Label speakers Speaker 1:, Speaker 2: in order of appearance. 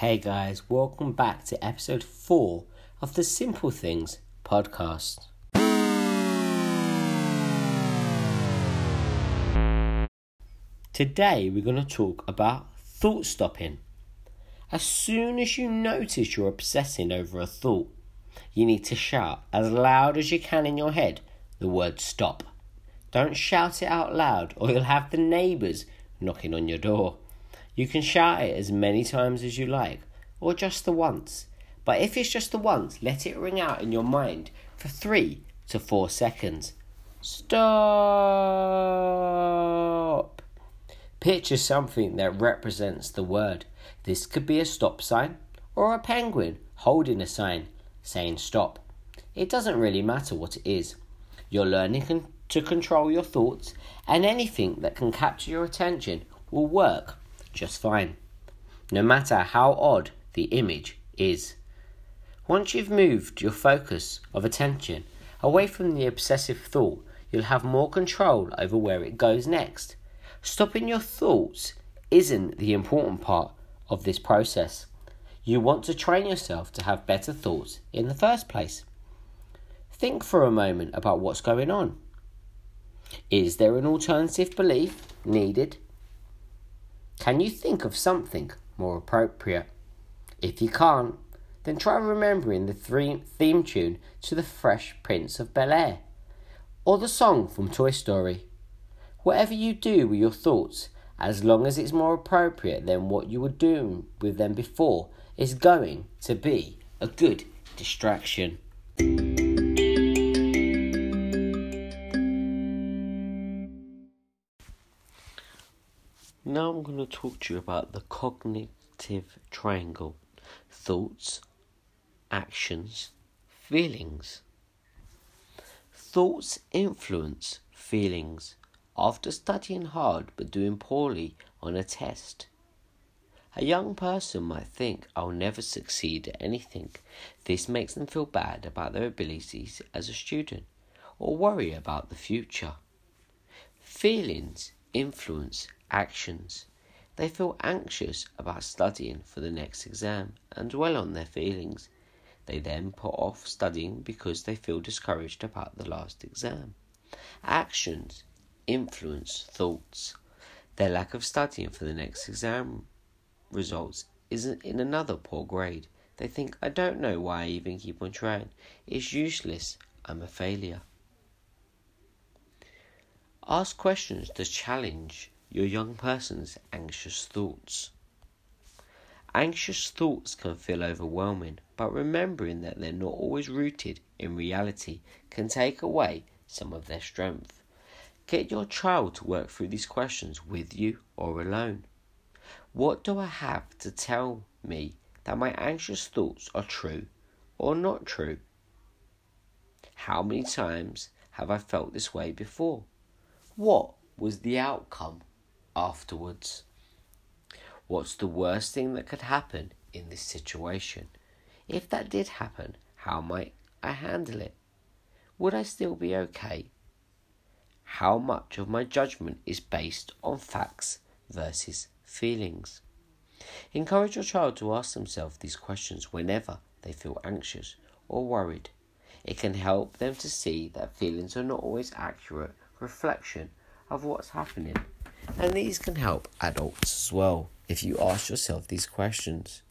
Speaker 1: Hey guys, welcome back to episode 4 of the Simple Things podcast. Today we're going to talk about thought stopping. As soon as you notice you're obsessing over a thought, you need to shout as loud as you can in your head the word stop. Don't shout it out loud or you'll have the neighbours knocking on your door. You can shout it as many times as you like, or just the once. But if it's just the once, let it ring out in your mind for three to four seconds. Stop! Picture something that represents the word. This could be a stop sign or a penguin holding a sign saying stop. It doesn't really matter what it is. You're learning to control your thoughts, and anything that can capture your attention will work just fine, no matter how odd the image is. Once you've moved your focus of attention away from the obsessive thought, you'll have more control over where it goes next. Stopping your thoughts isn't the important part of this process. You want to train yourself to have better thoughts in the first place. Think for a moment about what's going on. Is there an alternative belief needed can you think of something more appropriate? If you can't, then try remembering the theme tune to The Fresh Prince of Bel Air or the song from Toy Story. Whatever you do with your thoughts, as long as it's more appropriate than what you were doing with them before, is going to be a good distraction. Now I'm going to talk to you about the cognitive triangle thoughts, actions, feelings. Thoughts influence feelings. After studying hard but doing poorly on a test, a young person might think, I'll never succeed at anything. This makes them feel bad about their abilities as a student or worry about the future. Feelings influence actions. They feel anxious about studying for the next exam and dwell on their feelings. They then put off studying because they feel discouraged about the last exam. Actions influence thoughts. Their lack of studying for the next exam results in another poor grade. They think, I don't know why I even keep on trying. It's useless. I'm a failure. Ask questions to challenge your young person's anxious thoughts. Anxious thoughts can feel overwhelming, but remembering that they're not always rooted in reality can take away some of their strength. Get your child to work through these questions with you or alone. What do I have to tell me that my anxious thoughts are true or not true? How many times have I felt this way before? What was the outcome afterwards. What's the worst thing that could happen in this situation? If that did happen, how might I handle it? Would I still be okay? How much of my judgment is based on facts versus feelings? Encourage your child to ask themselves these questions whenever they feel anxious or worried. It can help them to see that feelings are not always accurate reflection of what's happening and these can help adults as well if you ask yourself these questions.